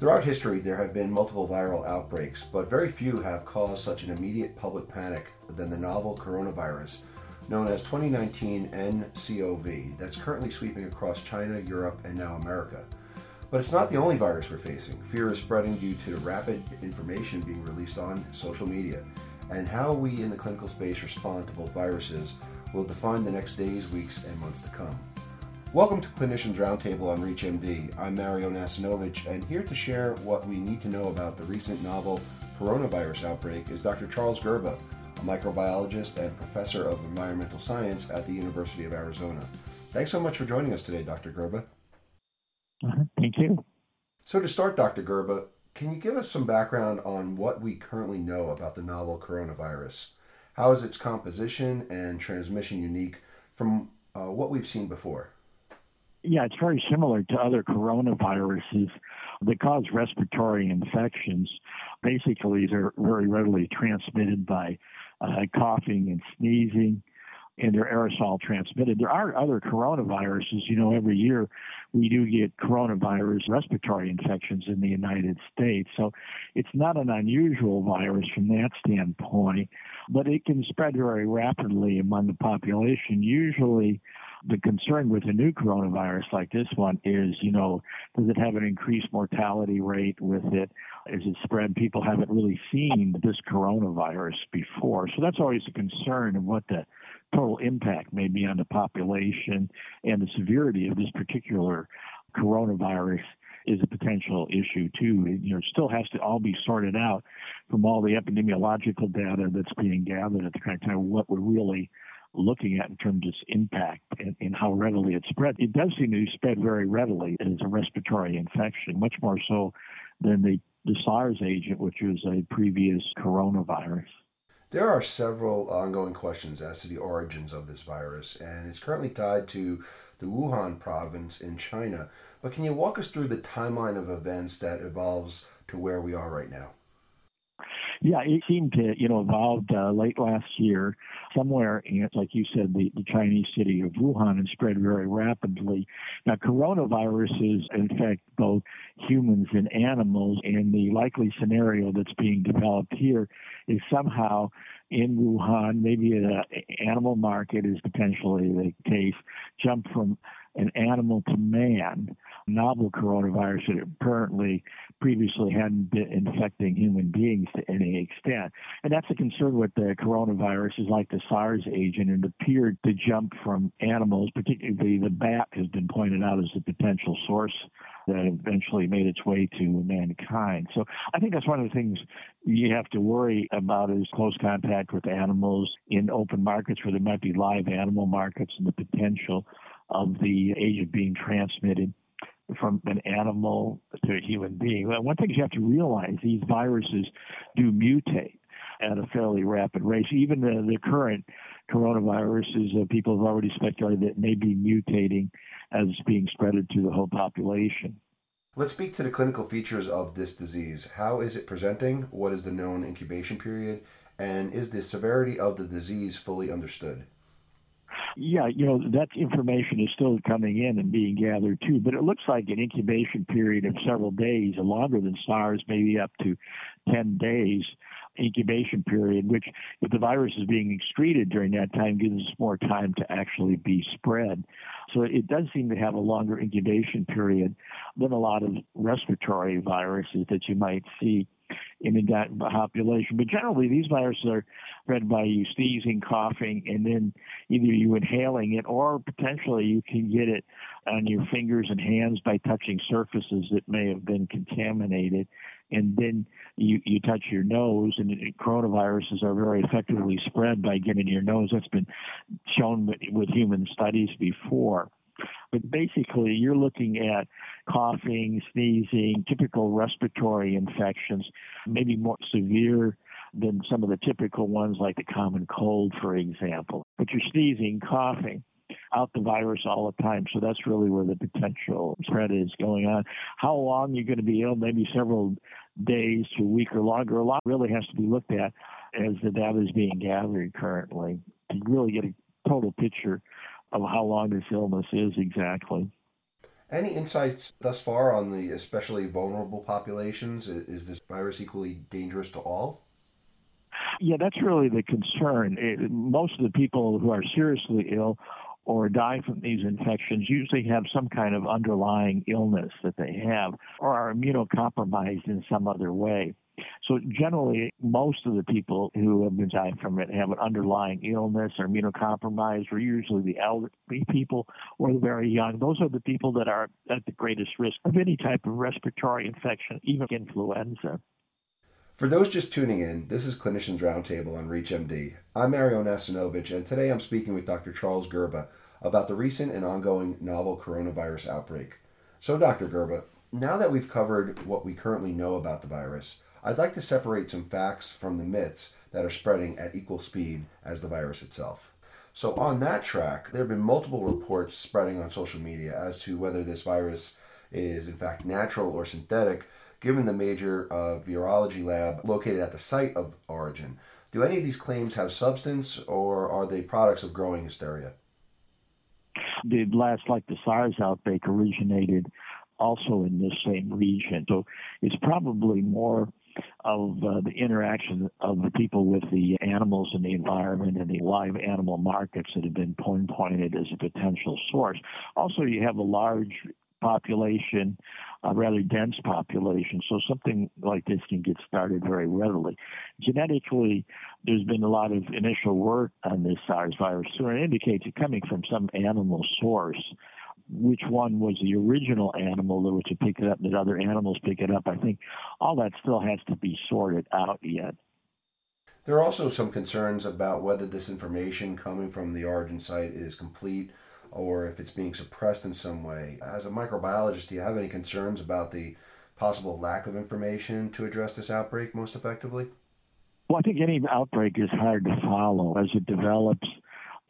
Throughout history, there have been multiple viral outbreaks, but very few have caused such an immediate public panic than the novel coronavirus, known as 2019 NCOV, that's currently sweeping across China, Europe, and now America. But it's not the only virus we're facing. Fear is spreading due to rapid information being released on social media. And how we in the clinical space respond to both viruses will define the next days, weeks, and months to come. Welcome to Clinicians Roundtable on ReachMD. I'm Mario Nacinovich, and here to share what we need to know about the recent novel coronavirus outbreak is Dr. Charles Gerba, a microbiologist and professor of environmental science at the University of Arizona. Thanks so much for joining us today, Dr. Gerba. Uh-huh. Thank you. So, to start, Dr. Gerba, can you give us some background on what we currently know about the novel coronavirus? How is its composition and transmission unique from uh, what we've seen before? Yeah, it's very similar to other coronaviruses that cause respiratory infections. Basically, they're very readily transmitted by uh, coughing and sneezing, and they're aerosol transmitted. There are other coronaviruses. You know, every year we do get coronavirus respiratory infections in the United States. So it's not an unusual virus from that standpoint, but it can spread very rapidly among the population. Usually, the concern with a new coronavirus like this one is, you know, does it have an increased mortality rate with it? Is it spread? People haven't really seen this coronavirus before. So that's always a concern of what the total impact may be on the population and the severity of this particular coronavirus is a potential issue too. It, you know, still has to all be sorted out from all the epidemiological data that's being gathered at the current time. What we're really looking at in terms of its impact and, and, how readily it spread. It does seem to spread very readily as a respiratory infection, much more so than the, the SARS agent, which was a previous coronavirus. There are several ongoing questions as to the origins of this virus, and it's currently tied to the Wuhan province in China. But can you walk us through the timeline of events that evolves to where we are right now? Yeah, it seemed to, you know, evolved uh, late last year somewhere, in, like you said, the, the Chinese city of Wuhan and spread very rapidly. Now, coronaviruses infect both humans and animals, and the likely scenario that's being developed here is somehow in Wuhan, maybe an animal market is potentially the case, jump from an animal to man novel coronavirus that apparently previously hadn't been infecting human beings to any extent. And that's a concern with the coronavirus is like the SARS agent and appeared to jump from animals, particularly the bat has been pointed out as a potential source that eventually made its way to mankind. So I think that's one of the things you have to worry about is close contact with animals in open markets where there might be live animal markets and the potential of the agent being transmitted from an animal to a human being. Well, one thing you have to realize these viruses do mutate at a fairly rapid rate. Even the, the current coronaviruses, uh, people have already speculated that may be mutating as it's being spreaded to the whole population. Let's speak to the clinical features of this disease. How is it presenting? What is the known incubation period? And is the severity of the disease fully understood? Yeah, you know, that information is still coming in and being gathered too, but it looks like an incubation period of several days, longer than SARS, maybe up to 10 days incubation period, which if the virus is being excreted during that time gives us more time to actually be spread. So it does seem to have a longer incubation period than a lot of respiratory viruses that you might see in the population. But generally, these viruses are spread by you sneezing, coughing, and then either you inhaling it or potentially you can get it on your fingers and hands by touching surfaces that may have been contaminated. And then you, you touch your nose, and coronaviruses are very effectively spread by getting your nose. That's been shown with, with human studies before. But basically, you're looking at coughing, sneezing, typical respiratory infections, maybe more severe than some of the typical ones like the common cold, for example. But you're sneezing, coughing out the virus all the time. So that's really where the potential spread is going on. How long you're going to be ill, maybe several days to a week or longer. A lot really has to be looked at as the data is being gathered currently to really get a total picture of how long this illness is exactly. Any insights thus far on the especially vulnerable populations? Is this virus equally dangerous to all? Yeah, that's really the concern. It, most of the people who are seriously ill or die from these infections usually have some kind of underlying illness that they have or are immunocompromised in some other way. So generally, most of the people who have been dying from it have an underlying illness or immunocompromised, or usually the elderly people or the very young. Those are the people that are at the greatest risk of any type of respiratory infection, even influenza. For those just tuning in, this is Clinicians Roundtable on ReachMD. I'm Mario Nacinovich, and today I'm speaking with Dr. Charles Gerba about the recent and ongoing novel coronavirus outbreak. So, Dr. Gerba, now that we've covered what we currently know about the virus, I'd like to separate some facts from the myths that are spreading at equal speed as the virus itself. So, on that track, there have been multiple reports spreading on social media as to whether this virus is in fact natural or synthetic, given the major uh, virology lab located at the site of origin. Do any of these claims have substance, or are they products of growing hysteria? The last, like the SARS outbreak, originated also in this same region. So it's probably more of uh, the interaction of the people with the animals and the environment and the live animal markets that have been pinpointed as a potential source. Also, you have a large population, a rather dense population, so something like this can get started very readily. Genetically, there's been a lot of initial work on this SARS virus, so it indicates it coming from some animal source which one was the original animal that was to pick it up, that other animals pick it up. I think all that still has to be sorted out yet. There are also some concerns about whether this information coming from the origin site is complete or if it's being suppressed in some way. As a microbiologist, do you have any concerns about the possible lack of information to address this outbreak most effectively? Well, I think any outbreak is hard to follow as it develops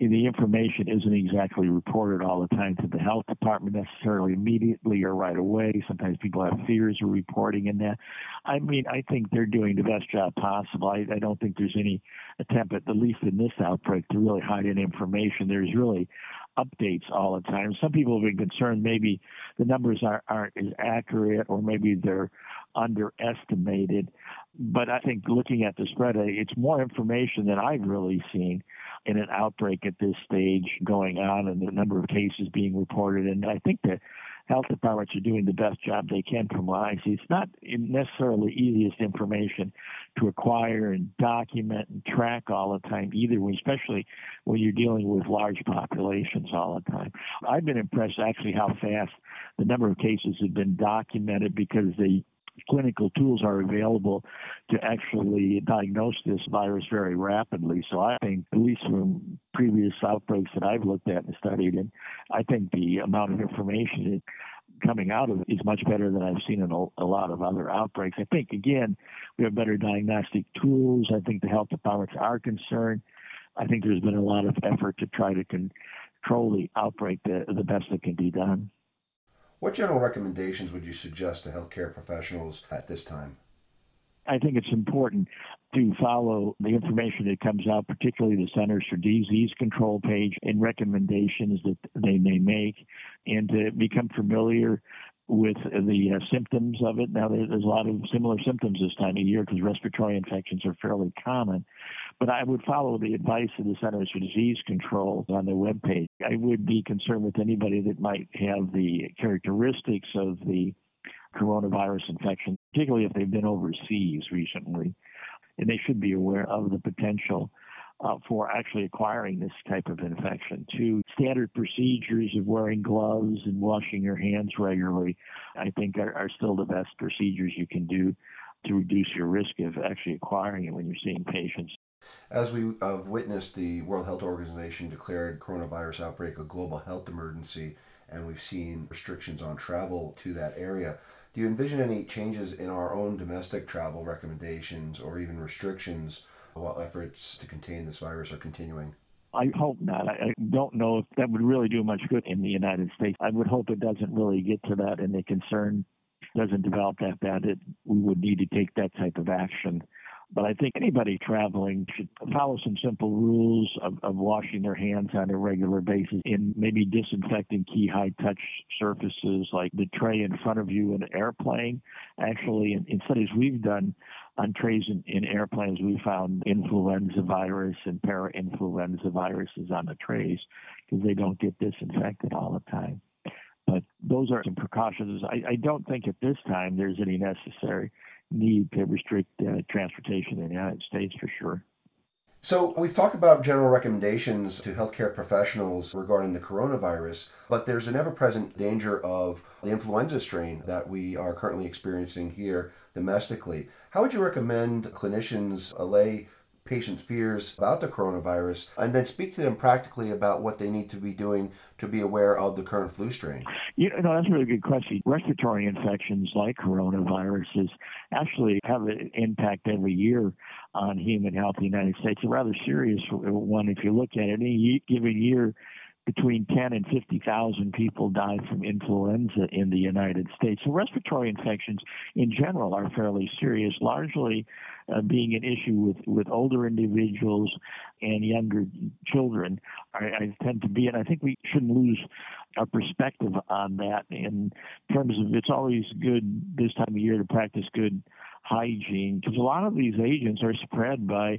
the information isn't exactly reported all the time to the health department necessarily immediately or right away. Sometimes people have fears of reporting in that. I mean, I think they're doing the best job possible. I, I don't think there's any attempt, at the least in this outbreak, to really hide any information. There's really updates all the time. Some people have been concerned maybe the numbers aren't, aren't as accurate or maybe they're underestimated. But I think looking at the spread, it's more information than I've really seen in an outbreak at this stage going on and the number of cases being reported. And I think the health departments are doing the best job they can from what I see. It's not necessarily easiest information to acquire and document and track all the time either, especially when you're dealing with large populations all the time. I've been impressed actually how fast the number of cases have been documented because they clinical tools are available to actually diagnose this virus very rapidly. So I think, at least from previous outbreaks that I've looked at and studied, and I think the amount of information coming out of it is much better than I've seen in a, lot of other outbreaks. I think, again, we have better diagnostic tools. I think the health departments are concerned. I think there's been a lot of effort to try to control the outbreak the, the best that can be done. What general recommendations would you suggest to healthcare professionals at this time? I think it's important to follow the information that comes out, particularly the Centers for Disease Control page and recommendations that they may make, and to become familiar with the uh, symptoms of it. Now, there's a lot of similar symptoms this time of year because respiratory infections are fairly common. But I would follow the advice of the Centers for Disease Control on their webpage. I would be concerned with anybody that might have the characteristics of the coronavirus infection, particularly if they've been overseas recently. And they should be aware of the potential uh, for actually acquiring this type of infection. Two standard procedures of wearing gloves and washing your hands regularly, I think, are, are still the best procedures you can do to reduce your risk of actually acquiring it when you're seeing patients. As we have witnessed, the World Health Organization declared coronavirus outbreak a global health emergency, and we've seen restrictions on travel to that area. Do you envision any changes in our own domestic travel recommendations or even restrictions while efforts to contain this virus are continuing? I hope not. I don't know if that would really do much good in the United States. I would hope it doesn't really get to that and the concern doesn't develop that bad. It, we would need to take that type of action But I think anybody traveling should follow some simple rules of, of washing their hands on a regular basis and maybe disinfecting key high touch surfaces like the tray in front of you in an airplane. Actually, in, in studies we've done on trays in, in airplanes, we found influenza virus and para-influenza viruses on the trays because they don't get disinfected all the time. But those are some precautions. I, I don't think at this time there's any necessary need to restrict uh, transportation in the United States for sure. So, we've talked about general recommendations to healthcare professionals regarding the coronavirus, but there's an ever present danger of the influenza strain that we are currently experiencing here domestically. How would you recommend clinicians allay patients' fears about the coronavirus and then speak to them practically about what they need to be doing to be aware of the current flu strain? You know, that's a really good question. Respiratory infections like coronaviruses actually have an impact every year on human health in the United States. A rather serious one if you look at it. Any given year, between 10 and 50,000 people die from influenza in the United States. So respiratory infections in general are fairly serious, largely uh, being an issue with, with older individuals and younger children. I, I tend to be, and I think we shouldn't lose our perspective on that in terms of it's always good this time of year to practice good hygiene because a lot of these agents are spread by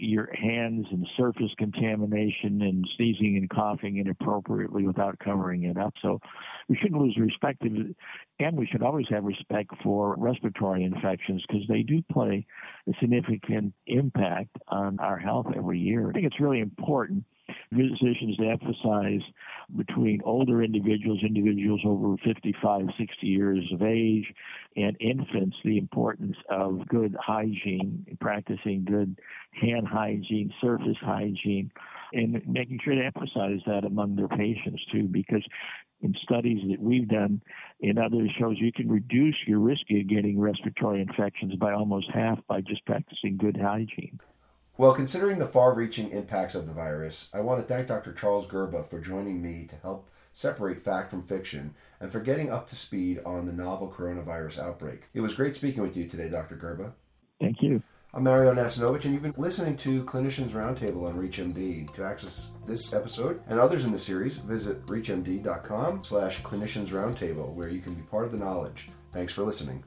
your hands and surface contamination and sneezing and coughing inappropriately without covering it up. So we shouldn't lose respect and we should always have respect for respiratory infections because they do play a significant impact on our health every year. I think it's really important physicians to emphasize between older individuals, individuals over 55, 60 years of age, and infants, the importance of good hygiene, practicing good hand hygiene, surface hygiene, and making sure to emphasize that among their patients too, because in studies that we've done and others shows you can reduce your risk of getting respiratory infections by almost half by just practicing good hygiene. Well, considering the far reaching impacts of the virus, I want to thank Dr. Charles Gerba for joining me to help separate fact from fiction and for getting up to speed on the novel coronavirus outbreak. It was great speaking with you today, Dr. Gerba. Thank you. I'm Mario Nacinovich, and you've been listening to Clinicians Roundtable on ReachMD. To access this episode and others in the series, visit reachmd.com slash clinicians roundtable, where you can be part of the knowledge. Thanks for listening.